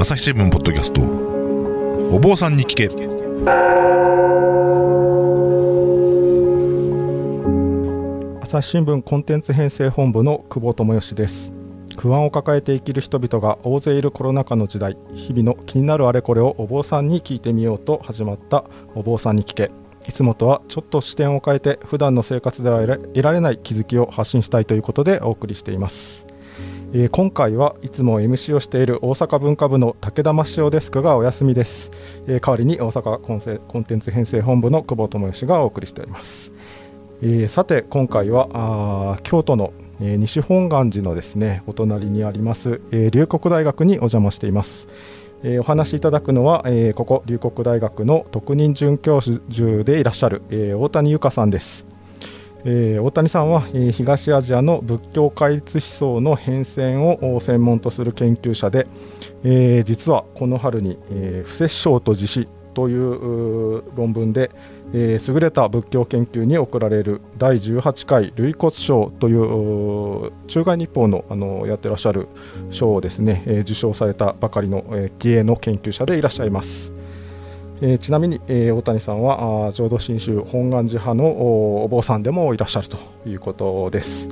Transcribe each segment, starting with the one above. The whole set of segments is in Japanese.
朝日新聞ポッドキャスト。お坊さんに聞け。朝日新聞コンテンツ編成本部の久保智義です。不安を抱えて生きる人々が大勢いるコロナ禍の時代。日々の気になるあれこれをお坊さんに聞いてみようと始まった。お坊さんに聞け。いつもとはちょっと視点を変えて普段の生活では得られない気づきを発信したいということでお送りしています。えー、今回はいつも MC をしている大阪文化部の武田真潮デスクがお休みです、えー、代わりに大阪コンセコンテンツ編成本部の久保智義がお送りしております、えー、さて今回はあ京都の、え西本願寺のですねお隣にあります、え龍谷大学にお邪魔しています。えー、お話しいただくのは、えー、ここ龍谷大学の特任准教授でいらっしゃる、えー、大谷由香さんです。えー、大谷さんは、えー、東アジアの仏教戒律思想の変遷を専門とする研究者で、えー、実はこの春に、え、不殺生と自死という論文で、え、優れた仏教研究に贈られる第18回類骨賞という中外日報のあのやってらっしゃる賞をですね、え、受賞されたばかりの、えー、気鋭の研究者でいらっしゃいます。えー、ちなみに、えー、大谷さんは浄土真宗本願寺派のお坊さんでもいらっしゃるということです。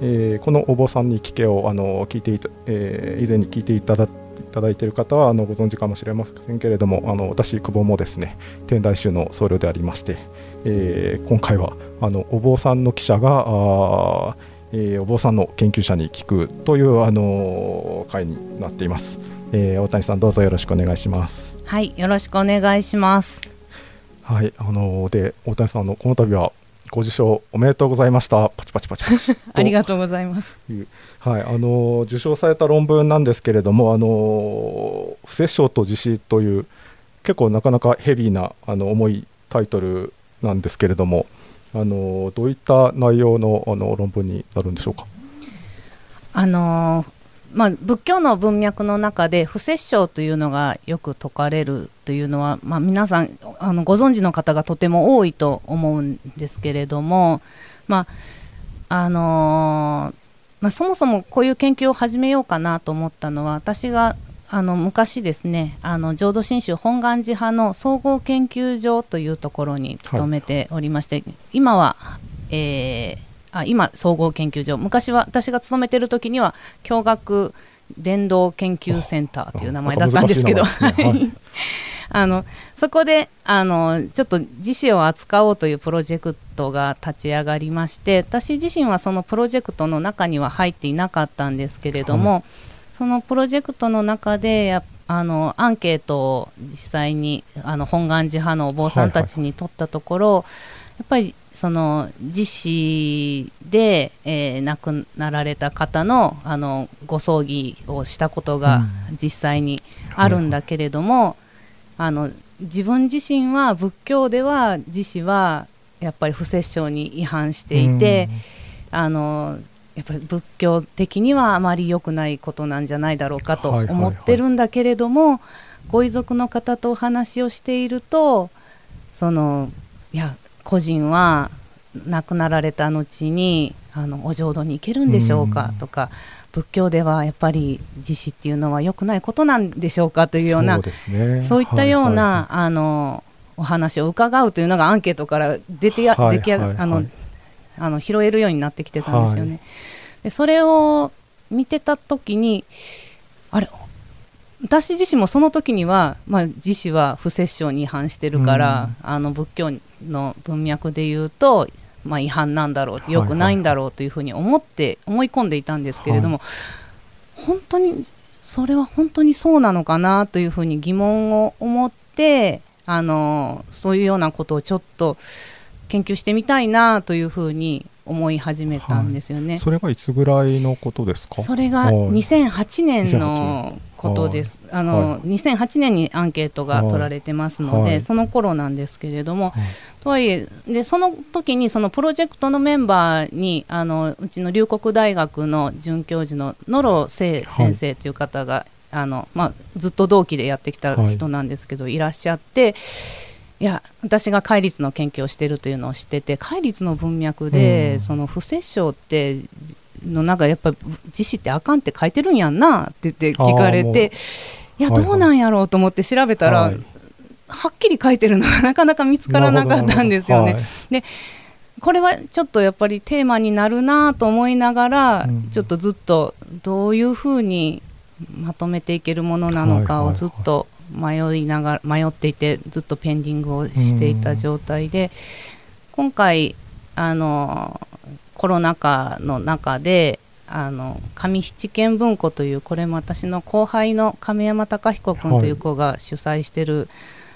えー、このお坊さんに聞けをあの聞いていた、え、以前に聞いていただいただいている方はあのご存知かもしれませんけれどもあの私久保もですね天台宗の僧侶でありまして、え、今回はあのお坊さんの記者が、えー、お坊さんの研究者に聞くというあの会になっています、えー、大谷さんどうぞよろしくお願いしますはいよろしくお願いします。はいあので大谷さんのこの度はご受賞おめでとうございました。パチパチパチパチ。ありがとうございます。はいあの受賞された論文なんですけれどもあの不殺生と自死という結構なかなかヘビーなあの重いタイトルなんですけれどもあのどういった内容のあの論文になるんでしょうか？あのまあ、仏教の文脈の中で不殺生というのがよく説かれるというのは、まあ、皆さんあのご存知の方がとても多いと思うんですけれども、まああのー、まあ、そもそもこういう研究を始めようかなと思ったのは私があの昔ですねあの浄土真宗本願寺派の総合研究所というところに勤めておりまして、はい、今は、えー、あ今総合研究所。昔は私が勤めてる時には共学電動研究センターという名前だったんですけど、あ のそこであのちょっと自死を扱おうというプロジェクトが立ち上がりまして私自身はそのプロジェクトの中には入っていなかったんですけれども、はい、そのプロジェクトの中でやあのアンケートを実際にあの本願寺派のお坊さんたちに取ったところ、はいはいやっぱりその自死で、えー、亡くなられた方のあのご葬儀をしたことが実際にあるんだけれども、うん、あの自分自身は仏教では自死はやっぱり不殺生に違反していて、うん、あのやっぱり仏教的にはあまり良くないことなんじゃないだろうかと思ってるんだけれども、はいはいはい、ご遺族の方とお話をしているとそのいや個人は亡くなられた後にあのお浄土に行けるんでしょうかとか、仏教ではやっぱり自死っていうのは良くないことなんでしょうかというようなそう、ね,、いったような、はいはい、あのお話を伺うというのがアンケートから出てや、はい、出来あのあの拾えるようになってきてたんですよね。はい、でそれを見てた時にあれ私自身もその時には、まあ、自死は不殺生に違反してるから、うん、あの仏教の文脈で言うと、まあ、違反なんだろうよくないんだろうというふうに思って、思い込んでいたんですけれども、はい、本当にそれは本当にそうなのかなというふうに疑問を思ってあのそういうようなことをちょっと研究してみたいなというふうに思い始めたんですよね、はい、それがいつぐらいのことですか？それが2008年のことです。あの、はい、2008年にアンケートが取られてますので、はい、その頃なんですけれども、はい、とはいえでその時にそのプロジェクトのメンバーにあのうちの龍谷大学の准教授の野呂聖先生という方が、あのまあ、ずっと同期でやってきた人なんですけど、い、らっしゃって。いや私が戒律の研究をしているというのを知ってて戒律の文脈で、うん、その不殺生っての中やっぱ自死ってあかんって書いてるんやんなって言って聞かれていやはいはい。どうなんやろうと思って調べたら、はい。はっきり書いてるのが なかなか見つからなかったんですよね。なるこれはちょっとやっぱりテーマになるなと思いながら、うん。ちょっとずっとどういうふうにまとめていけるものなのかをはいはいはいずっと迷いながら迷っていてずっとペンディングをしていた状態で、今回あのコロナ禍の中であの上七軒文庫というこれも私の後輩の亀山貴彦君という子が主催してる、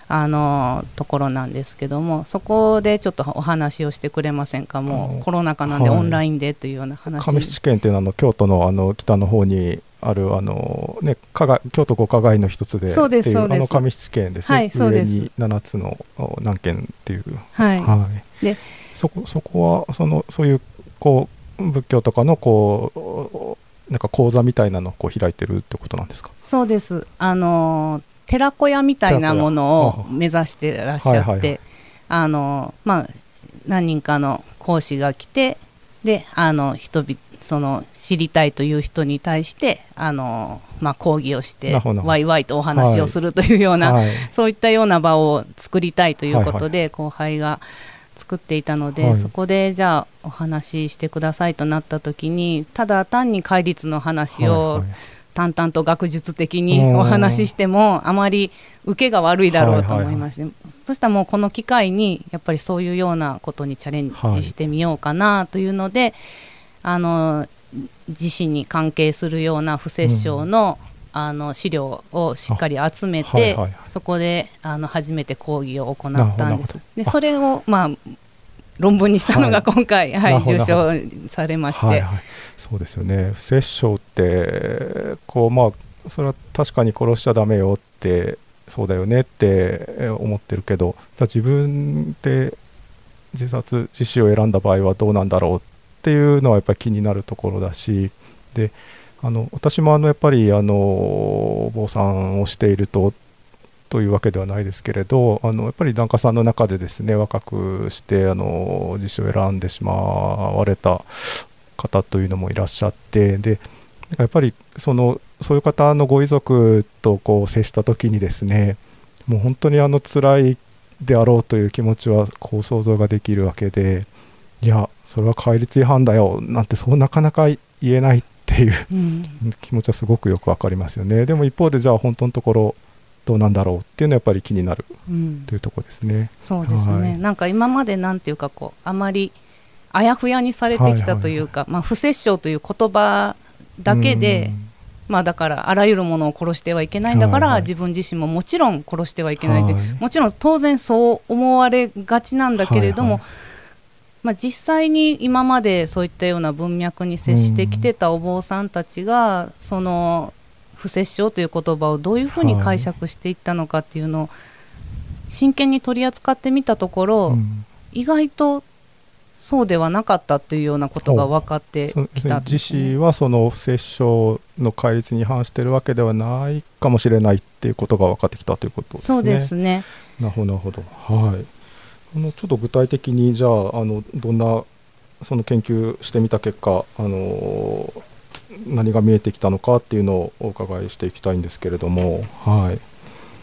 あのところなんですけどもそこでちょっとお話をしてくれませんか？もうコロナ禍なんではい。オンラインでというような話、上七軒っていうのはあの京都のあの北の方にあるあの、ね、加賀京都五加害の一つでそうですそうです。あの上七軒ですね、はいそうです。上に7つのお何軒っていう、はい、はい、でそこそこはそのそういうこう仏教とかのこうなんか講座みたいなのをこう開いてるってことなんですか？そうです。あの寺子屋みたいなものを目指してらっしゃって、はいはいはい。あのまあ何人かの講師が来てであの人々その知りたいという人に対してあの、まあ、講義をしてなるほど。ワイワイとお話をするというような、はい。そういったような場を作りたいということはで、後輩が作っていたので、はい。そこでじゃあお話ししてくださいとなった時にただ単に戒律の話をはいはい。淡々と学術的にお話ししてもあまり受けが悪いだろうと思いまして、そしたらもうこの機会にやっぱりそういうようなことにチャレンジしてみようかなというので、あの自身に関係するような不殺生の,、あの資料をしっかり集めて、あはいはいはい。そこであの初めて講義を行ったんです。でそれをまあ論文にしたのはい。が今回、はいなるほど受賞されまして、はいはい、そうですよね。不殺生ってこうまあそれは確かに殺しちゃダメよってそうだよねってえ思ってるけどじゃあ自分で自殺自死を選んだ場合はどうなんだろうっっていうのはやっぱり気になるところだしであの私もあのやっぱりあのお坊さんをしているとというわけではないですけれどあのやっぱり檀家さんの中でですね若くしてあの自死を選んでしまわれた方というのもいらっしゃってでやっぱりそのそういう方のご遺族とこう接した時にですねもう本当にあの辛いであろうという気持ちはこう想像ができるわけでいやそれは戒律違反だよなんてそうなかなか言えないっていううん。気持ちはすごくよくわかりますよね。でも一方でじゃあ本当のところどうなんだろうっていうのはやっぱり気になるうん。というところですね。そうですね、はい。なんか今までなんていうかこうあまりあやふやにされてきたというか、まあ、不殺生という言葉だけで、まあ、だからあらゆるものを殺してはいけないんだから、はいはい。自分自身ももちろん殺してはいけないって、はい。もちろん当然そう思われがちなんだけれども、はいはいまあ、実際に今までそういったような文脈に接してきてたお坊さんたちが、その不殺生という言葉をどういうふうに解釈していったのかっていうのを真剣に取り扱ってみたところ、うん意外とそうではなかったというようなことが分かってきたんで自すね死はその不殺生の戒律に反しているわけではないかもしれないっていうことが分かってきたということですね。そうですね。なるほどなるほど。はい。あのちょっと具体的にじゃああのどんなその研究してみた結果あの何が見えてきたのかっていうのをお伺いしていきたいんですけれども、はい。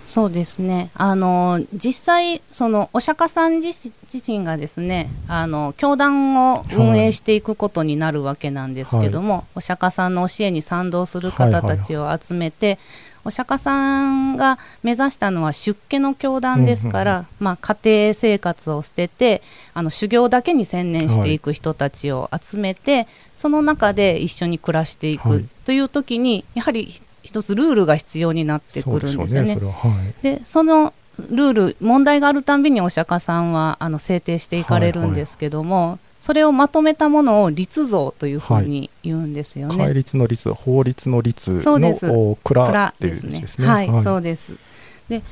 そうですね。あの実際そのお釈迦さん自自身がですね、あの教団を運営していくことになるわけなんですけども、お釈迦さんの教えに賛同する方たちを集めて、お釈迦さんが目指したのは出家の教団ですから、まあ家庭生活を捨てて、あの修行だけに専念していく人たちを集めて、その中で一緒に暮らしていはいくという時に、やはり一つルールが必要になってくるんですよねそうでね。ははい。でそのルール問題があるたんびにお釈迦さんはあの制定していかれるんですけども、それをまとめたものを律造というふうに言うんですよね。戒律の律法律の律のお蔵蔵っていうですね。はい、そうです。で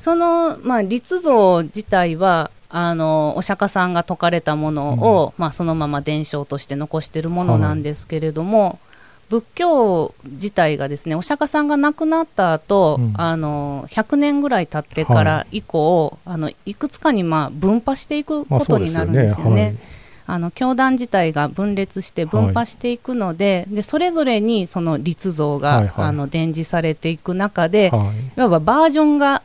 その、まあ、律造自体はあのお釈迦さんが説かれたものを、まあ、そのまま伝承として残しているものなんですけれども、仏教自体がですねお釈迦さんが亡くなった後、うん。あの100年ぐらい経ってから以降、い、あのいくつかにまあ分派していくまあことになるんですよね。あの教団自体が分裂して分派していくので,、でそれぞれにその立像が、はいはい。あの伝示されていく中で、はい。いわばバージョンが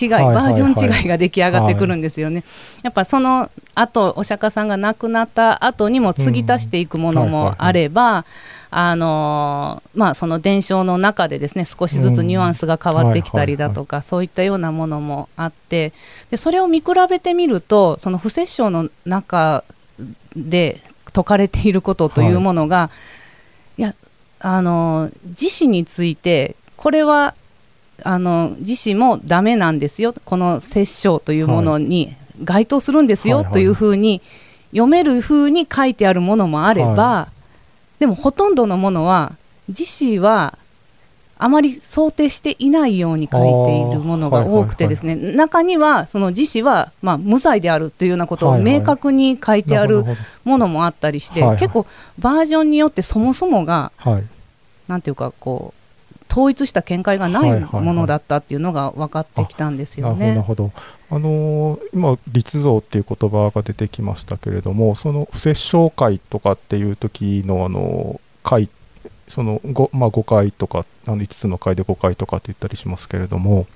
違い、はいはいはい。バージョン違いが出来上がってくるんですよね。やっぱその後お釈迦さんが亡くなった後にも継ぎ足していくものもあれば、あのーまあその伝承の中でですね少しずつニュアンスが変わってきたりだとか、そういったようなものもあってでそれを見比べてみるとその不殺生の中で説かれていることというものが、い、やあの自死についてこれはあの自死もダメなんですよ。この殺生というものに該当するんですよ、はいはい。というふうに読めるふうに書いてあるものもあれば、はでもほとんどのものは自死はあまり想定していないように書いているものが多くてですね、中にはその自死は、まあ、無罪であるというようなことをはいはい明確に書いてあるものもあったりして、はいはい。結構バージョンによってそもそもがはい。なんていうかこう統一した見解がないはいはいはいものだったっていうのが分かってきたんですよなるね。ほどなるほど。あのー今立像っていう言葉が出てきましたけれどもその不殺生会とかっていう時のあの会その 5,、まあ、5回とかあの5つの会で5回とかって言ったりしますけれども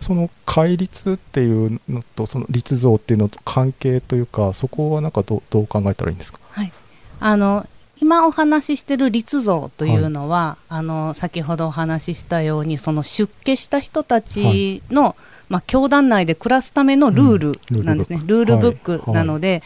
その戒律っていうのとその立像っていうのと関係というかそこはなんかどうどう考えたらいいんですか？あの今お話ししてる立像というのは、あの先ほどお話ししたようにその出家した人たちの、まあ、教団内で暮らすためのルールなんですね、うんルールブックはい。なので、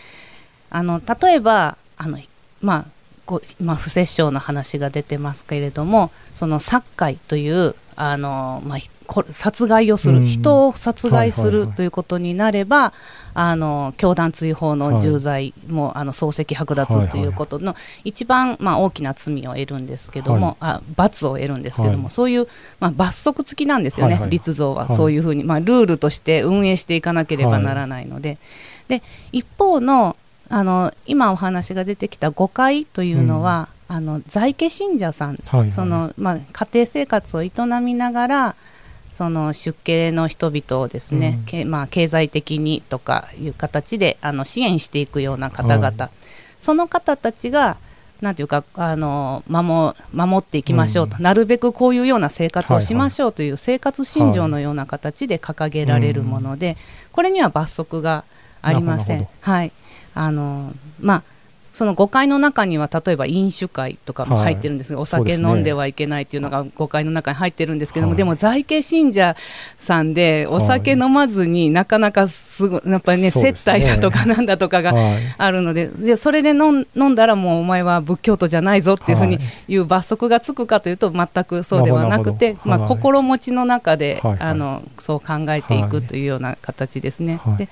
あの例えばあの、まあ、こう今不殺生の話が出てますけれどもその殺害というあの、まあ、こ殺害をする、うん。人を殺害すはいはいはい。るということになれば、あの教団追放の重罪も、あの漱石剥奪ということの一番、まあ、大きな罪を得るんですけども、あ罰を得るんですけども、はい。そういう、まあ、罰則付きなんですよね、はいはい。立像は、はいそういうふうに、まあ、ルールとして運営していかなければならないので。で一方のあの今お話が出てきた誤解というのは、あの在家信者さん、はいはい。そのまあ、家庭生活を営みながらその出家の人々をですね、うん。けまあ、経済的にとかいう形であの支援していくような方々、はい。その方たちがなんていうかあの守守っていきましょうと、うん。なるべくこういうような生活をしましょうという生活信条のような形で掲げられるもので、これには罰則がありません。はいあのまあその誤解の中には例えば飲酒会とかも入ってるんですが、お酒そうですね飲んではいけないっていうのが誤解の中に入ってるんですけども、はい。でも在家信者さんでお酒飲まずになかなかすごいやっぱりねね。接待だとかなんだとかがはい。あるのででそれで飲んだらもうお前は仏教徒じゃないぞっていうふうにはい。いう罰則がつくかというと全くそうではなくてまあ、はい。心持ちの中で、はい。はい。あのそう考えていくというような形ですね。はい。で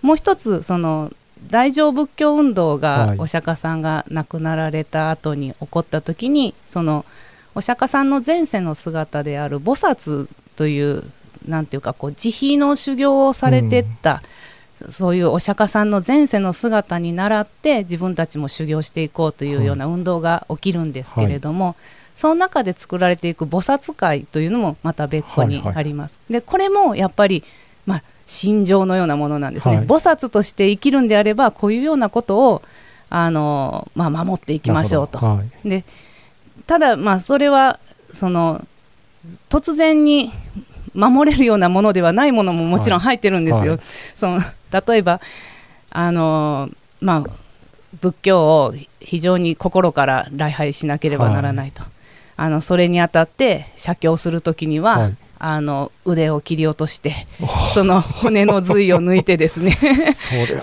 もう一つその大乗仏教運動がはい。お釈迦さんが亡くなられた後に起こった時にそのお釈迦さんの前世の姿である菩薩というなんていうかこう慈悲の修行をされてった、そういうお釈迦さんの前世の姿に倣って自分たちも修行していこうというような運動が起きるんですけれども、その中で作られていく菩薩会というのもまた別個にはいはい。あります。でこれもやっぱり、まあ、心情のようなものなんですね、はい。菩薩として生きるんであればこういうようなことをあの、まあ、守っていきましょうと。はい。でただまあそれはその突然に守れるようなものではないものももちろん入ってるんですよ。はい。その例えばあのまあ仏教を非常に心から礼拝しなければならないと、あのそれにあたって写経する時には、はいあの腕を切り落としてその骨の髄を抜いてですね。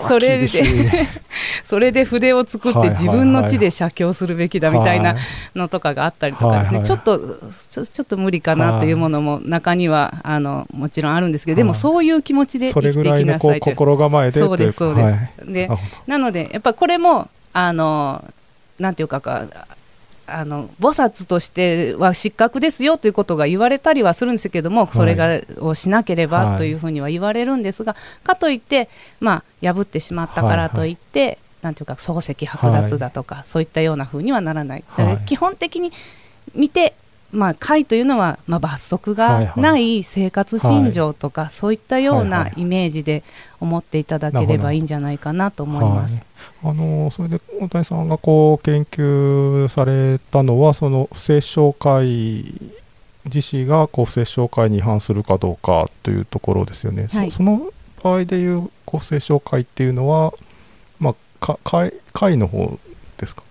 それで それで筆を作って自分の地で写経するべきだみたいなのとかがあったりとかですね、はいはい。ちょっとちょっと無理かなというものも中にはあのもちろんあるんですけどでもはい。そういう気持ちで生きていぐらいのこきなさいうという。心構えでそうですそうです、でなのでやっぱりこれもあのなんていうかかあの菩薩としては失格ですよということが言われたりはするんですけども、い。それがをしなけれはい。ばというふうには言われるんですが、かといって、まあ、破ってしまったからといって、なんていうか漱石剥奪だとか、そういったようなふうにはならない。基本的に見てまあ、会というのは、まあ、罰則がない生活信条とか、はい。はい、そういったようなイメージで思っていただければいいんじゃないかなと思います。はい、あのそれで大谷さんがこう研究されたのはその不摂生会自身がこう不摂生会に違反するかどうかというところですよね。はい、その場合でいう不摂生会っていうのは、まあ、会会の方ですか？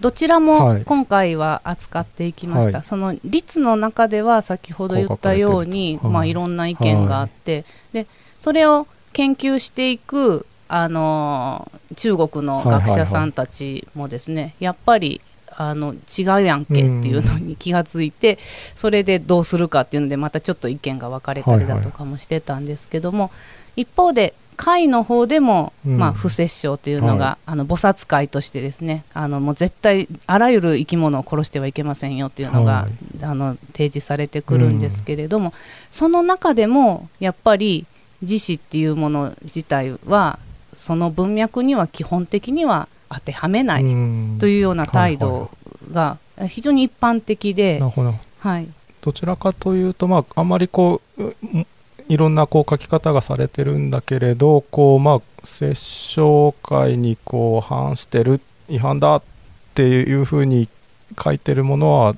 どちらも今回は扱っていきました、はい、その律の中では先ほど言ったように、まあ、いろんな意見があって、はい、でそれを研究していくあの中国の学者さんたちもですね、やっぱりあの違うやんけっていうのに気がついて、それでどうするかっていうのでまたちょっと意見が分かれたりだとかもしてたんですけども、一方で会の方でも、うん、まあ、不殺生というのが、はい、あの菩薩会としてですねあのもう絶対あらゆる生き物を殺してはいけませんよというのが、はい、あの提示されてくるんですけれども、うん、その中でもやっぱり自死っていうもの自体はその文脈には基本的には当てはめないというような態度が非常に一般的で、はい、どちらかというと、まあ、あんまりこういろんなこう書き方がされてるんだけれどこうまあ殺生会にこう反してる違反だっていうふうに書いてるものは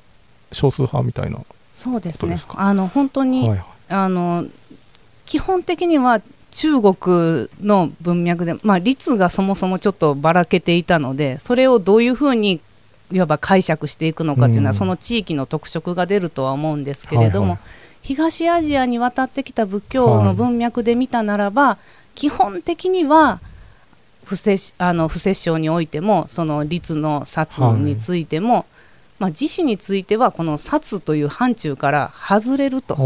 少数派みたいなそうですね。あの本当に、はいはい、あの基本的には中国の文脈で、まあ、律がそもそもちょっとばらけていたのでそれをどういうふうにいわば解釈していくのかというのは、うん、その地域の特色が出るとは思うんですけれども、はいはい東アジアに渡ってきた仏教の文脈で見たならば、はい、基本的には不摂あの不摂生においてもその律の殺についても、はい、まあ、自死についてはこの殺という範疇から外れると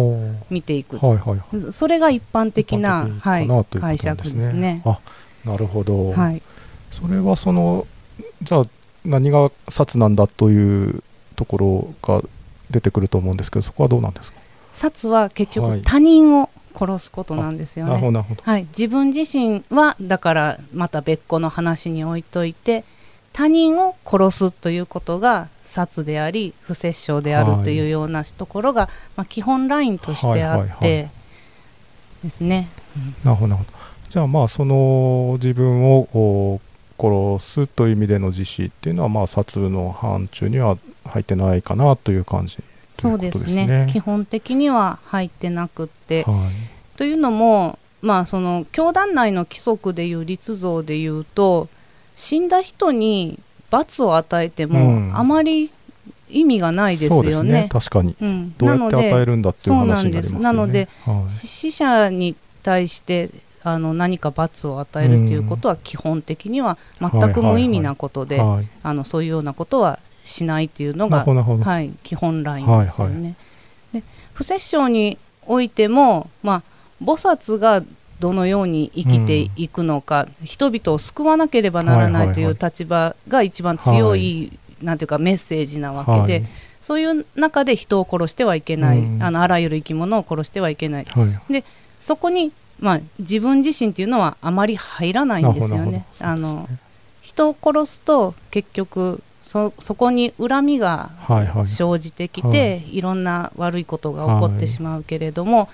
見ていく、はいはいはい、それが一般的なはい、解釈ですね。あなるほど、はい、それはそのじゃあ何が殺なんだというところが出てくると思うんですけどそこはどうなんですか？殺は結局他人を殺すことなんですよね。はい、自分自身はだからまた別個の話に置いといて他人を殺すということが殺であり不殺生であるというようなところが、はい、まあ、基本ラインとしてあってですね。なるほどじゃあまあその自分を殺すという意味での自死っていうのはまあ殺の範疇には入ってないかなという感じそうですね。基本的には入ってなくって、はい、というのもまあその教団内の規則でいう立像でいうと死んだ人に罰を与えても、あまり意味がないですよね。ね。確かに、うん、どうやって与えるんだっていう話になりますよね。なので、はい、死者に対してあの何か罰を与えるということは基本的には全く無意味なことで、あのそういうようなことはしないというのが、はい、基本ラインですよね。はいはい、で不殺生においても、まあ、菩薩がどのように生きていくのか、うん、人々を救わなければならないという立場が一番強い、なんていうかメッセージなわけで、はい、そういう中で人を殺してはいけない、うん、あのあらゆる生き物を殺してはいけない、はい、でそこに、まあ、自分自身っていうのはあまり入らないんですよね。あの人を殺すと結局そそこに恨みが生じてきて、はい。はい、いろんな悪いことが起こってしまうけれども、はい、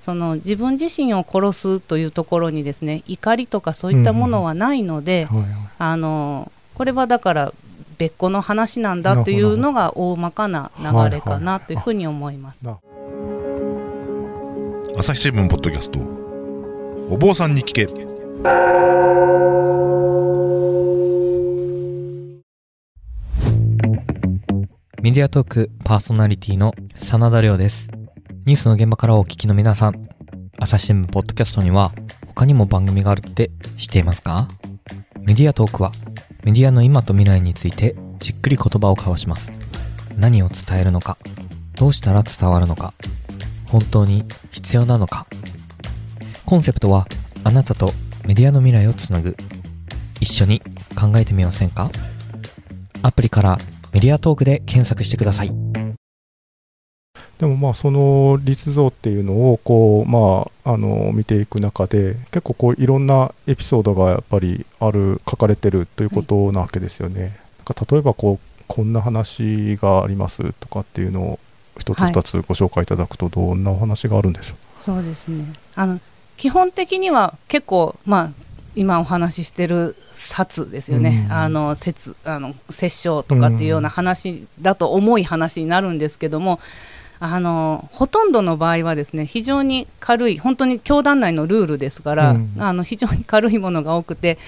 その自分自身を殺すというところにですね怒りとかそういったものはないので、うんはいはい、あのこれはだから別個の話なんだというのが大まかな流れかなというふうに思います。朝日新聞ポッドキャスト。お坊さんに聞けメディアトークパーソナリティの真田亮です。ニュースの現場からお聞きの皆さん、朝日新聞ポッドキャストには他にも番組があるって知っていますか？メディアトークはメディアの今と未来についてじっくり言葉を交わします。何を伝えるのか、どうしたら伝わるのか、本当に必要なのか。コンセプトはあなたとメディアの未来をつなぐ。一緒に考えてみませんか？アプリからメディアトークで検索してください。でもまあその立像っていうのをこうまああの見ていく中で結構こういろんなエピソードがやっぱりある書かれてるということなわけですよね。はい、例えばこうこんな話がありますとかっていうのを一つはい二つご紹介いただくとどんなお話があるんでしょそうですねあの基本的には結構まあ今お話ししてる殺ですよね、うん。あの説あの殺生とかっていうような話だと重い話になるんですけども、あのほとんどの場合はですね非常に軽い本当に教団内のルールですから、うん。あの非常に軽いものが多くて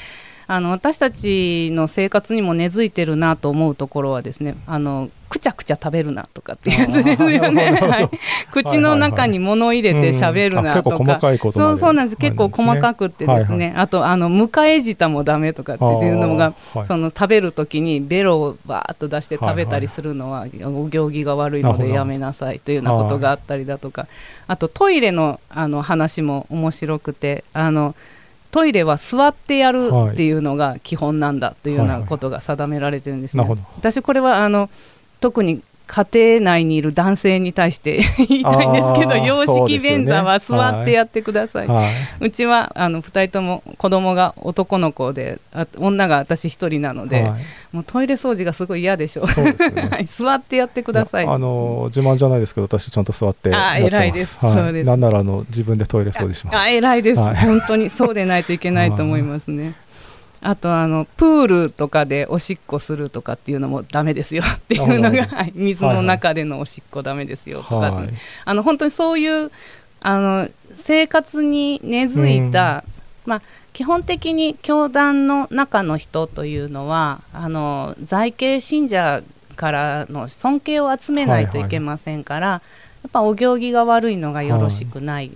あの私たちの生活にも根付いてるなと思うところはですねあのくちゃくちゃ食べるなとかっていう。やつですよね。はい。口の中に物を入れて喋るなとか、うんあ結構細かいことまで。そうそうなんです。結構細かくってですね、はいあとあの迎え舌もダメとかっていうのが、はい。その食べる時にベロをバーッと出して食べたりするのは、お行儀が悪いのでやめなさいというようなことがあったりだとか。あとトイレのあの話も面白くてあのトイレは座ってやるっていうのが基本なんだというようなことが定められてるんですね。なるほど。私これはあの特に家庭内にいる男性に対して 言いたいんですけど洋式便座は座ってやってください。はうちはあの2人とも子供が男の子であ女が私1人なのいで、はい。もうトイレ掃除がすごい嫌でしょう。ね。はい。座ってやってください。あの自慢じゃないですけど私ちゃんと座ってやってます。あ偉いです。はい。そうです。なんならあの自分でトイレ掃除します。あ偉いです、はい。本当にそうでないといけないと思いますね。あとあのプールとかでおしっこするとかっていうのもダメですよっていうのがはい水の中でのおしっこダメですよとか、はいあの本当にそういうあの生活に根付いた、まあ、基本的に教団の中の人というのはあの在系信者からの尊敬を集めないといけませんから、やっぱお行儀が悪いのがよろしくない、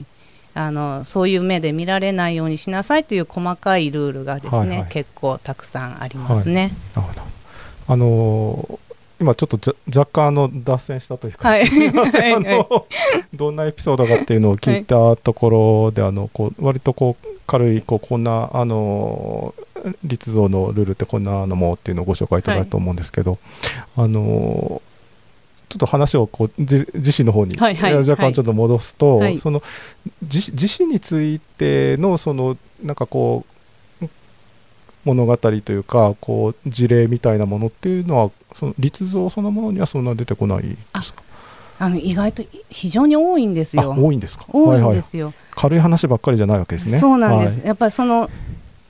あのそういう目で見られないようにしなさいという細かいルールがですね、はいはい。結構たくさんありますね。なるほどあのー今ちょっとじゃ若干あの脱線したというか、はい。あはいのどんなエピソードかっていうのを聞いたところで、あのこう割とこう軽いこうこんなあのー立像のルールってこんなのもっていうのをご紹介いただいたと思うんですけど、あのーちょっと話をこうじ自身の方に、はいはい若干ちょっと戻すと、はい。その自自身についてのそのなんかこう物語というかこう事例みたいなものっていうのはその立像そのものにはそんな出てこないですか？あの意外と非常に多いんですあよ。多いんですか？多いんははですよ。軽い話ばっかりじゃないわけですね。そうなんです、はい。やっぱりその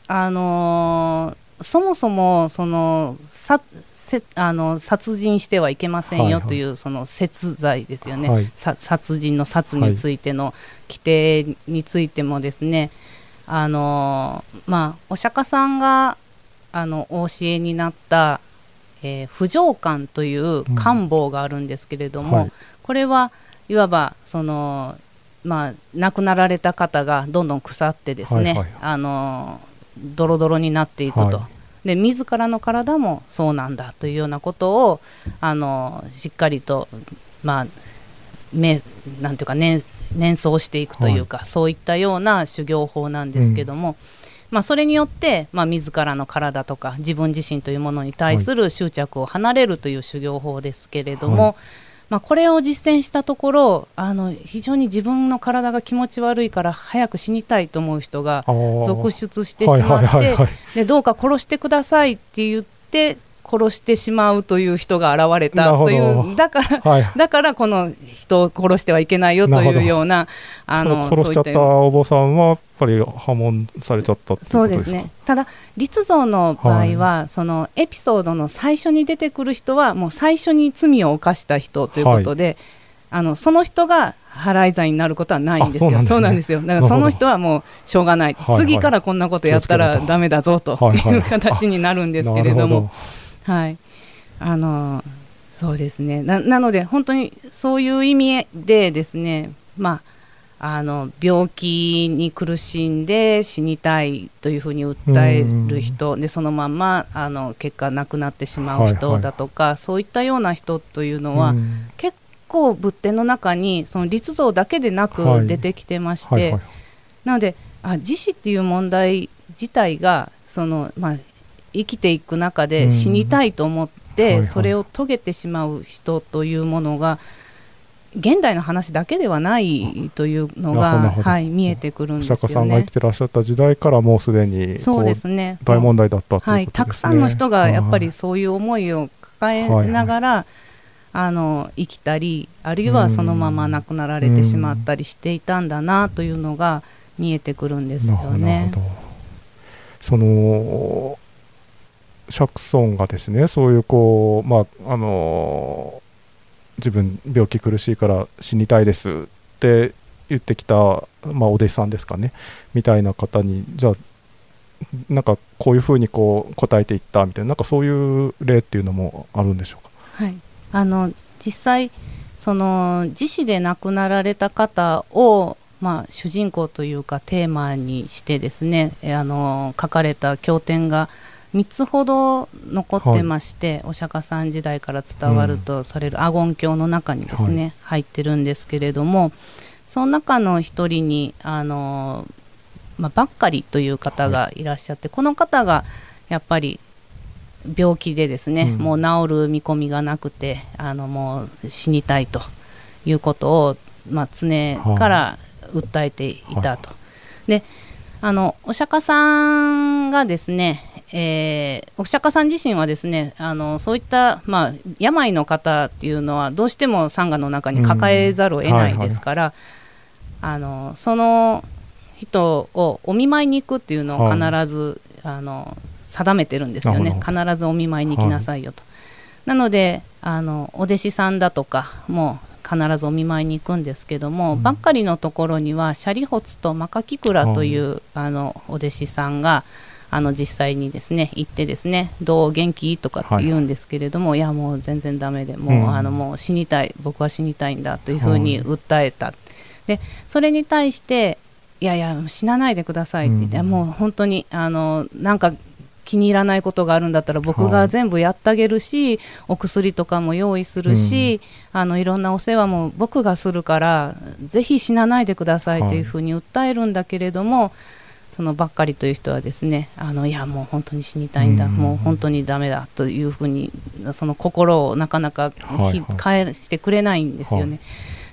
あのーそもそもそのさせあの殺人してはいけませんはいはい。よというその殺罪ですよね、はい。さ殺人の殺についての規定についてもですね、あのーまあお釈迦さんがあのお教えになった、えー不浄観という官房があるんですけれども、はい。これはいわばそのまあ亡くなられた方がどんどん腐ってですね、はいはいあのドロドロになっていくと、はで自らの体もそうなんだというようなことをあのしっかりとまあめなんていうか念念想していくというか、そういったような修行法なんですけども、まあ、それによって、まあ、自らの体とか自分自身というものに対する執着を離れるという修行法ですけれども、はいまあ、これを実践したところあの非常に自分の体が気持ち悪いから早く死にたいと思う人が続出してしまってどうか殺してくださいって言って殺してしまうという人が現れたというだからはい。だからこの人を殺してはいけないよというようなあそのの殺しちゃったお坊さんはやっぱり破門されちゃったっていうそうですね。ただ立像の場合は、そのエピソードの最初に出てくる人はもう最初に罪を犯した人ということで、あのその人が払い罪になることはないんですよ。あそうなんですね。よ。だからその人はもうしょうがない。はいはい。次からこんなことやったら気をつけろと。ダメだぞとはいはいい。う形になるんですけれどもはい。あのそうですね。ななので本当にそういう意味でですね、まああの病気に苦しんで死にたいというふうに訴える人でそのまんまあの結果亡くなってしまうはいはい。人だとか、そういったような人というのどは、うん。結構仏典の中にその立像だけでなはい。く出てきてまして、はいはい。なのであ自死っていう問題自体がその、まあ、生きていく中うん。で死にたいと思って、はいはい。それを遂げてしまう人というものが現代の話だけではないというのが、はい、見えてくるんおですよね。釈迦さんが生き。てらっしゃった時代からもうすでにそうでこすね。う大問題だったということですね、はい、たくさんの人がやっぱりはいそういう思いを抱えながら、あの生きたりあるいはそのまま亡くなられてしまったりしていたんだなというのが見えてくるんですよね。その釈尊がですねそういうこうまああの自分病気苦しいから死にたいですって言ってきた、まあ、お弟子さんですかねみたいな方にじゃあなんかこういうふうにこう答えていったみたいななんかそういう例っていうのもあるんでしょうか？はい、あの実際その自死で亡くなられた方をまあ、主人公というかテーマにしてですねあの書かれた経典が3つほど残ってまして、はい、お釈迦さん時代から伝わるとされる阿言経の中にですね、はい、入ってるんですけれどもその中の一人にあの、まあ、ばっかりという方がいらっしゃって、はい、この方がやっぱり病気でですね、うん、もう治る見込みがなくてあのもう死にたいということを、まあ、常から訴えていたと。であのお釈迦さんがですね、えー、お釈迦さん自身はですねあのそういった、まあ、病の方っていうのはどうしてもサンガの中に抱えざるを得ないですから、はいはい、あのその人をお見舞いに行くっていうのを必ず、はい、あの定めてるんですよね。必ずお見舞いに行きなさいよと。なのであのお弟子さんだとかも必ずお見舞いに行くんですけども、うん、ばっかりのところにはシャリホツとマカキクラという、あのお弟子さんがあの実際にですね行ってですねどう元気？とかって言うんですけれども、はい、いやもう全然だめでもううん、あのもう死にたい僕は死にたいんだというふうに訴えた、でそれに対していやいや死なないでくださいって言って、うん、もう本当にあのなんか気に入らないことがあるんだったら僕が全部やってあげるし、はい、お薬とかも用意するし、うん、あのいろんなお世話も僕がするからぜひ死なないでくださいというふうに訴えるんだけれども、はい、そのばっかりという人はですねあのいやもう本当に死にたいんだ、うん、もう本当にだめだというふうにその心をなかなか、はい返してくれないんですよね。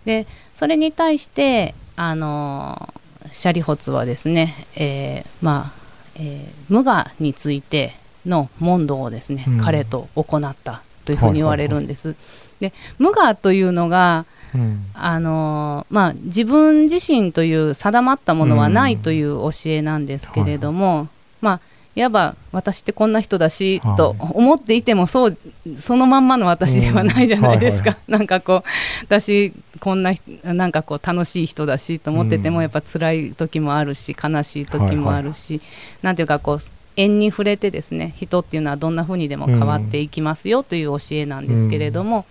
でそれに対してあのシャリホツはですね、えー、まあえー、無我についての問答をですね、うん、彼と行ったというふうに言われるんです。はいはいはい、で無我というのが、うん、あのまあ、自分自身という定まったものはないという教えなんですけれども、うんはい、まあいわば私ってこんな人だし、はい、と思っていてもそうそのまんまの私ではないじゃないですか、うんはいはい、なんかこう私こんななんかこう楽しい人だしと思ってても、やっぱ辛い時もあるし悲しい時もあるし、はいはい、なんていうかこう縁に触れてですね人っていうのはどんな風にでも変わっていきますよという教えなんですけれども、うん、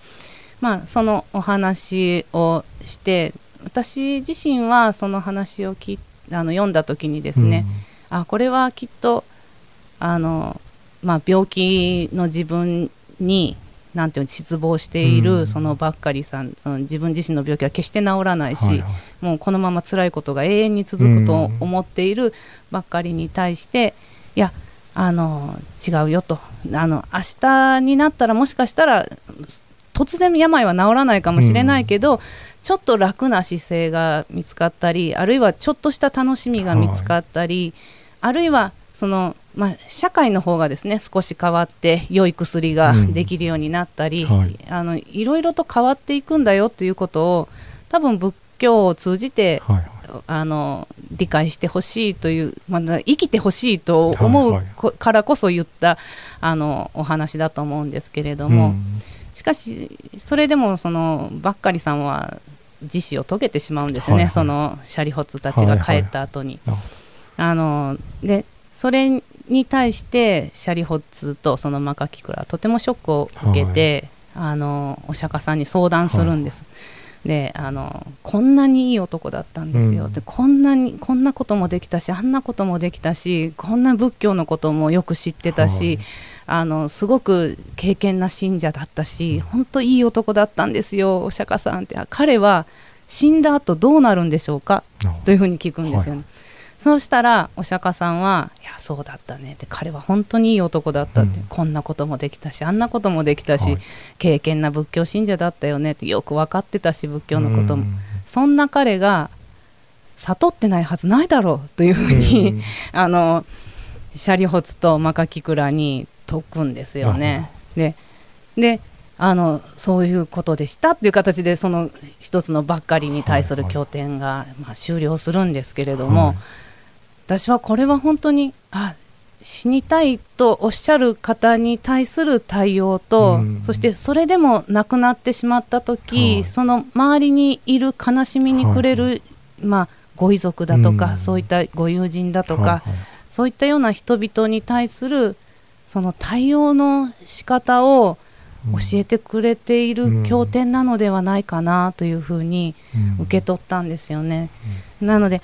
まあそのお話をして私自身はその話をきあの読んだ時にですね、うん、あこれはきっとあの、まあ、病気の自分になんていう失望しているそのばっかりさん、その自分自身の病気は決して治らないし、はいはい、もうこのまま辛いことが永遠に続くと思っているばっかりに対して、いやあの違うよと。あの明日になったらもしかしたら突然病は治らないかもしれないけど、ちょっと楽な姿勢が見つかったりあるいはちょっとした楽しみが見つかったり、はい、あるいはそのまあ、社会の方がですね少し変わって良い薬ができるようになったり、うんはい、あのいろいろと変わっていくんだよということを多分仏教を通じて、はいはい、あの理解してほしいという、まあ、生きてほしいと思うからこそ言ったあのお話だと思うんですけれども、うん、しかしそれでもそのばっかりさんは自死を遂げてしまうんですよね、はいはい、そのシャリホツたちが帰った後に。はいはい、あのでそれに対してシャリホッツとそのマカキクラはとてもショックを受けて、はい、あのお釈迦さんに相談するんです。はい、であのこんなにいい男だったんですよ、うん、でこんなにこんなこともできたしあんなこともできたしこんな仏教のこともよく知ってたし、はい、あのすごく敬虔な信者だったし本当いい男だったんですよお釈迦さんって。彼は死んだ後どうなるんでしょうか？というふうに聞くんですよね。そうしたらお釈迦さんは「いやそうだったね」って彼は本当にいい男だったって、うん、こんなこともできたしあんなこともできたし、はい、敬虔な仏教信者だったよねってよく分かってたし仏教のことも、うん、そんな彼が悟ってないはずないだろうというふうに、ん、あのシャリホツとマカキクラに説くんですよね。でであのそういうことでしたっていう形でその一つのばっかりに対する経典が、まあ、終了するんですけれども、はい。私はこれは本当にあ死にたいとおっしゃる方に対する対応と、うん。そしてそれでも亡くなってしまった時、はい。その周りにいる悲しみに暮れる、まあ、ご遺族だとか、うん。そういったご友人だとか、はいはい。そういったような人々に対するその対応の仕方を教えてくれている経典なのではないかなというふうにうん。受け取ったんですよね。なので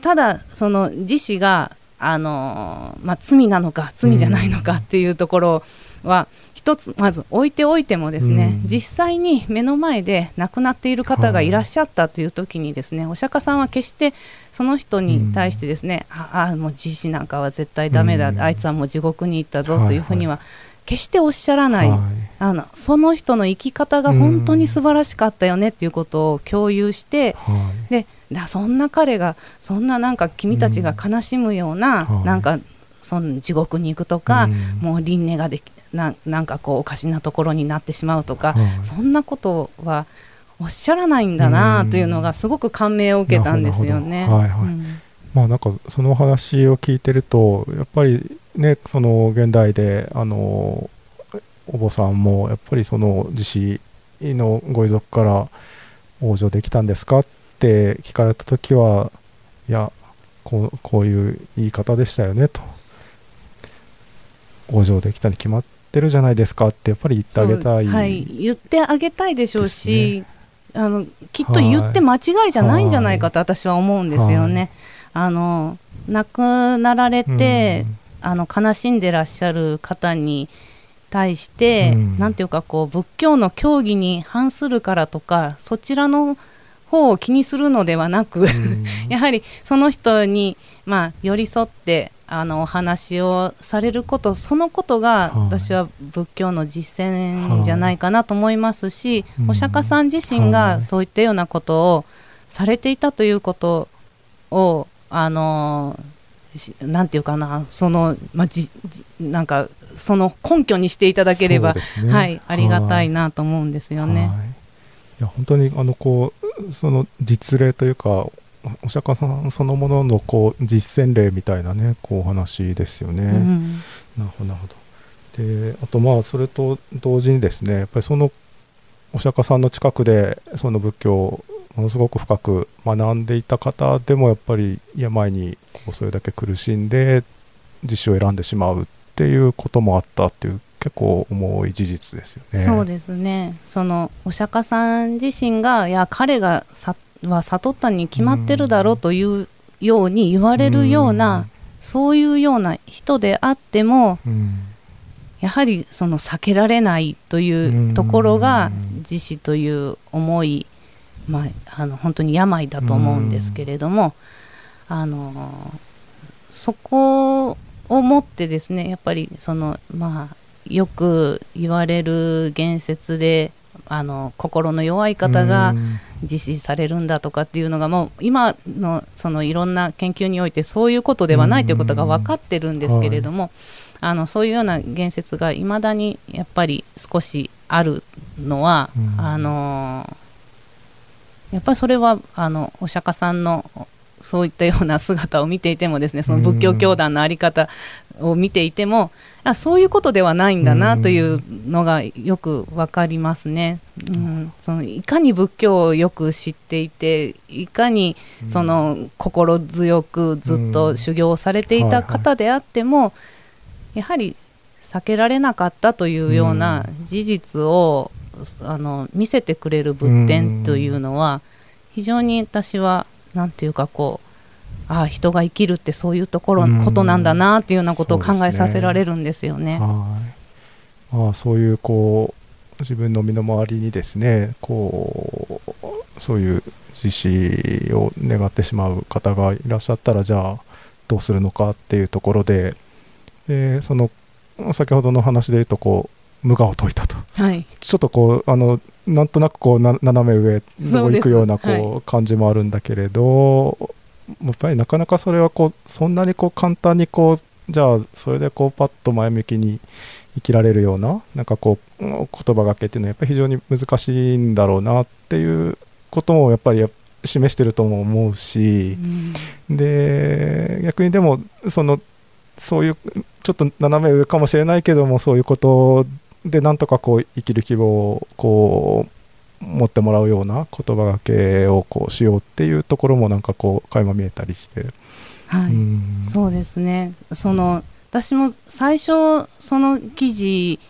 ただその自死があの、まあ、罪なのか罪じゃないのかっていうところは一つまず置いておいてもですね、うん。実際に目の前で亡くなっている方がいらっしゃったという時にですね、お釈迦さんは決してその人に対してですね、ああもう自死なんかは絶対ダメだ、うん。あいつはもう地獄に行ったぞはいというふうには決しておっしゃらない、はい。あのその人の生き方が本当に素晴らしかったよねっていうことを共有して、はい。でだそんな彼がそんななんか君たちが悲しむような、はい。なんかその地獄に行くとか、うん。もう輪廻ができななんかこうおかしなところになってしまうとか、はいそんなことはおっしゃらないんだなというのがすごく感銘を受けたんですよね。はいはい。うん。まあなんかその話を聞いてるとやっぱりねその現代であのお坊さんもやっぱりその自死のご遺族から往生できたんですかって聞かれた時はいやこうこういう言い方でしたよねと。往生できたに決まってるじゃないですかってやっぱり言ってあげたい、はい、言ってあげたいでしょうし、あのきっと言って間違いじゃないんじゃないかと私は思うんですよね。あの亡くなられて、あの悲しんでらっしゃる方に対して、うん。なんていうかこう仏教の教義に反するからとかそちらの方を気にするのではなく、うんうん。やはりその人に、まあ、寄り添ってあのお話をされることそのことがはい。私は仏教の実践じゃないかなと思いますし、うんお釈迦さん自身はい。がそういったようなことをされていたということをあのしなんていうかなその、まあ、じじなんかその根拠にしていただければ、ね。はい、ありがたいなと思うんですよね。はい、いや本当にあのこうその実例というかお釈迦さんそのもののこう実践例みたいなねこうお話ですよね。うんなるほどなるほど。であとまあそれと同時にですねやっぱりそのお釈迦さんの近くでその仏教をものすごく深く学んでいた方でもやっぱり病にこうそれだけ苦しんで実施を選んでしまうっていうこともあったっていう結構重い事実ですよね。そうですねそのお釈迦さん自身がいや彼がさは悟ったに決まってるだろうというように言われるような、そういうような人であってもうん。やはりその避けられないというところが自死という重い、まあ、あの本当に病だと思うんですけれども、あのそこをもってですねやっぱりそのまあよく言われる言説であの心の弱い方がうん。実施されるんだとかっていうのがもう今のそのいろんな研究においてそういうことではないということが分かってるんですけれども、あのそういうような言説がいまだにやっぱり少しあるのは、うん。あのやっぱりそれはあのお釈迦さんのそういったような姿を見ていてもですねその仏教教団の在り方を見ていても、あそういうことではないんだなというのがよくわかりますね、うん、そのいかに仏教をよく知っていていかにその心強くずっと修行をされていた方であっても、やはり避けられなかったというような事実を、あの見せてくれる仏典というのは非常に私はなんていうかこうああ人が生きるってそういうところうんことなんだなっていうようなことを考えさせられるんですよね。はい。まあ、そういうこう自分の身の回りにですねこうそういう自死を願ってしまう方がいらっしゃったらじゃあどうするのかっていうところででその先ほどの話で言うとこう無我を解いたと。はい、ちょっとこうあのなんとなくこうな斜め上を行くようなこう、は感じもあるんだけれどやっぱりなかなかそれはこうそんなにこう簡単にこうじゃあそれでこうパッと前向きに生きられるようななんかこう言葉がけっていうのはやっぱり非常に難しいんだろうなっていうこともやっぱり示してるとも思うし、うん、で逆にでもそのそういうちょっと斜め上かもしれないけどもそういうことでなんとかこう生きる希望をこう持ってもらうような言葉がけをこうしようっていうところもなんかこう垣間見えたりして。はい、うそうですね。その私も最初その記事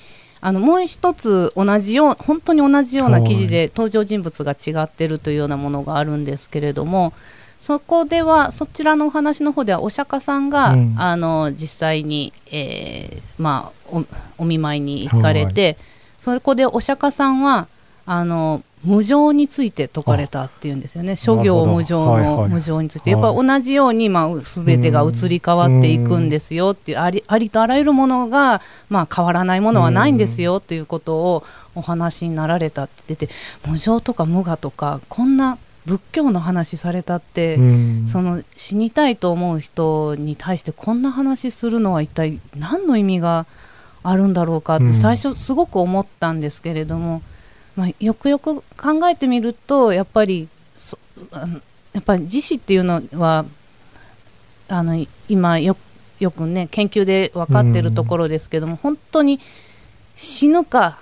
あのもう一つ同じよう本当に同じような記事で登場人物が違ってるというようなものがあるんですけれどもそこではそちらのお話の方ではお釈迦さんが、うん、あの実際に、えー、まあ、お見舞いに行かれて、はい、そこでお釈迦さんはあの無常について説かれたっていうんですよね。諸行無常の無常について、はい。はい、やっぱ同じように、まあ、全てが移り変わっていくんですよっていうありありとあらゆるものが、まあ、変わらないものはないんですよということをお話になられたって言ってて無常とか無我とかこんな仏教の話されたって、その死にたいと思う人に対してこんな話するのは一体何の意味があるんだろうかって最初すごく思ったんですけれども、まあ、よくよく考えてみるとやっぱりやっぱり自死っていうのはあの今よよくね研究で分かってるところですけども、本当に死ぬか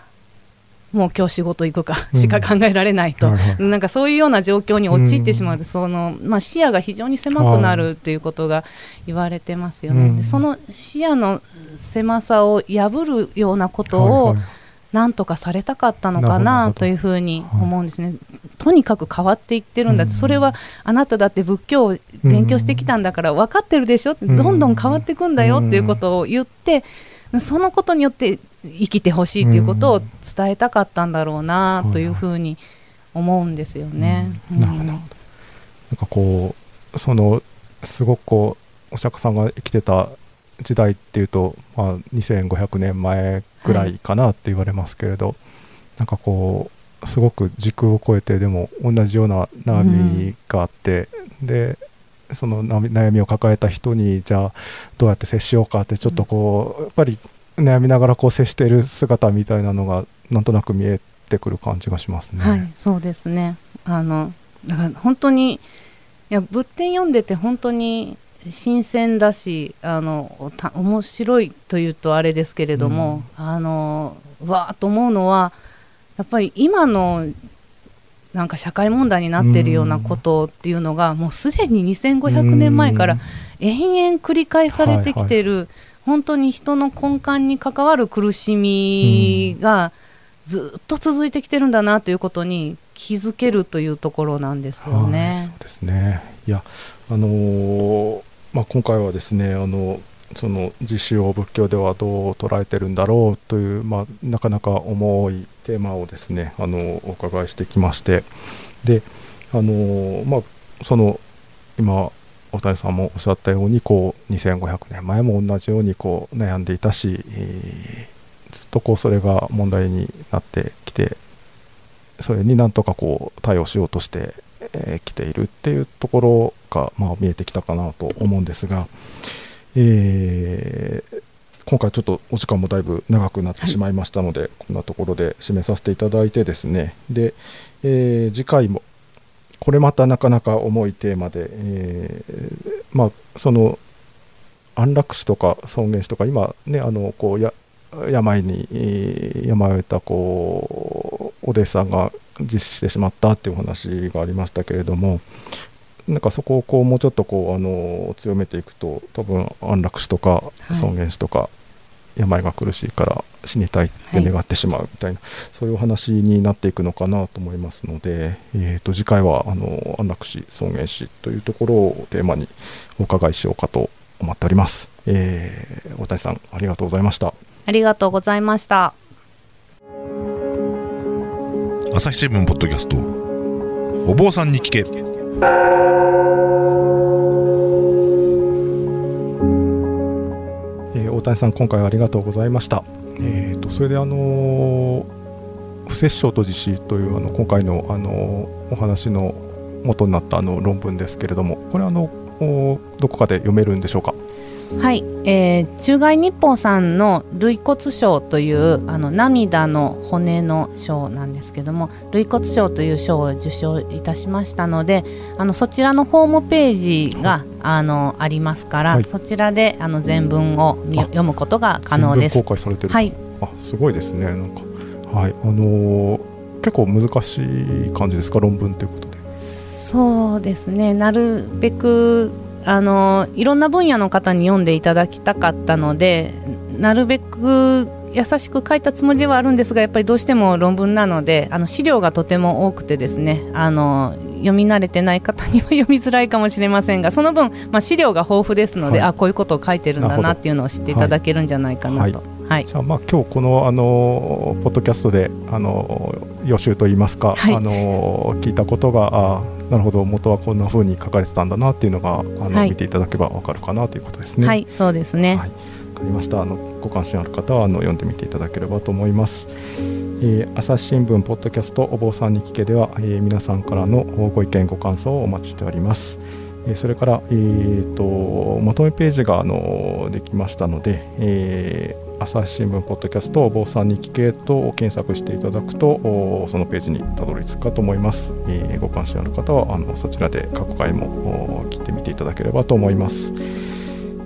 もう今日仕事行くかしか考えられないと、うん、なんかそういうような状況に陥ってしまうと、うん、そのまあ、視野が非常に狭くなるということが言われてますよね。でその視野の狭さを破るようなことを、なんとかされたかったのかなというふうに思うんですね。とにかく変わっていってるんだって、それはあなただって仏教を勉強してきたんだから分かってるでしょ？って、どんどん変わっていくんだよっていうことを言って、そのことによって生きてほしいということを伝えたかったんだろうなというふうに思うんですよね。なるほど。なんかこうそのすごくこうお釈迦さんが生きてた時代っていうと、まあ、2500年前ぐらいかなって言われますけれど、はい、なんかこうすごく時空を超えてでも同じような悩みがあって、うん、でその悩みを抱えた人にじゃあどうやって接しようかってちょっとこう、やっぱり悩みながらこう接している姿みたいなのがなんとなく見えてくる感じがしますね。はい、そうですね。あのだから本当にいや仏典読んでて本当に新鮮だしあのた面白いというとあれですけれども、うん、あのわーと思うのはやっぱり今のなんか社会問題になっているようなことっていうのが、うん、もうすでに2500年前から延々繰り返されてきてる、はいはい。本当に人の根幹に関わる苦しみがずっと続いてきてるんだなということに気づけるというところなんですよね。はい、そうですね。いやあのー、まあ、今回はですねあのその自死を仏教ではどう捉えてるんだろうという、まあ、なかなか重いテーマをですねあのお伺いしてきまして。であの、まあその今大谷さんもおっしゃったようにこう2500年前も同じようにこう悩んでいたし、えー、ずっとこうそれが問題になってきてそれになんとかこう対応しようとして、えー、ているっていうところが、まあ、見えてきたかなと思うんですが、えー、今回ちょっとお時間もだいぶ長くなってしまいましたので、はい、こんなところで締めさせていただいてですね。で、えー、次回もこれまたなかなか重いテーマで、えー、まあその安楽死とか尊厳死とか今ねあのこうや病に病を得たこうお弟子さんが実施してしまったっていうお話がありましたけれどもなんかそこをこうもうちょっとこうあの強めていくと多分安楽死とか尊厳死とか、病が苦しいから死にたいって願ってしまうみたいな、はい、そういうお話になっていくのかなと思いますので、えー、と次回はあの安楽死尊厳死というところをテーマにお伺いしようかと思っております、えー、大谷さんありがとうございました。ありがとうございました朝日新聞ポッドキャストお坊さんに聞け大谷さん、今回はありがとうございました。えーと、それで、あの不殺生と自死というあの今回の、あのお話の元になったあの論文ですけれども、これあのどこかで読めるんでしょうか？はい、えー、中外日報さんの類骨賞というあの涙の骨の賞なんですけども類骨賞という賞を受賞いたしましたのであのそちらのホームページがあのありますから、はい。そちらであの全文を読むことが可能です。全文。公開されてる。はい、あすごいですねなんか。はい。あのー結構難しい感じですか論文ということで。そうですね。なるべくあのいろんな分野の方に読んでいただきたかったのでなるべく優しく書いたつもりではあるんですがやっぱりどうしても論文なのであの資料がとても多くてですねあの読み慣れてない方には読みづらいかもしれませんがその分、まあ、資料が豊富ですので、はい。あこういうことを書いてるんだなっていうのを知っていただけるんじゃないかなと。はい。じゃあまあ今日このあのポッドキャストであの予習といいますか、はい。あの聞いたことがあなるほど元はこんな風に書かれてたんだなっていうのがあの、はい見ていただけばわかるかなということですね。はい、そうですね。はい、わかりました。あのご関心ある方はあの読んでみていただければと思います。えー朝日新聞ポッドキャストお坊さんに聞けでは、えー皆さんからのご意見ご感想をお待ちしております。えーそれから、えー、とまとめページがあのできましたので、えー朝日新聞ポッドキャストお坊さんに聞けと検索していただくとそのページにたどり着くかと思います。えーご関心ある方はあのそちらで過去回も聞いてみていただければと思います。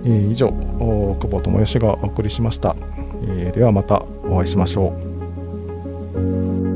えー以上久保智義がお送りしました、えーではまたお会いしましょう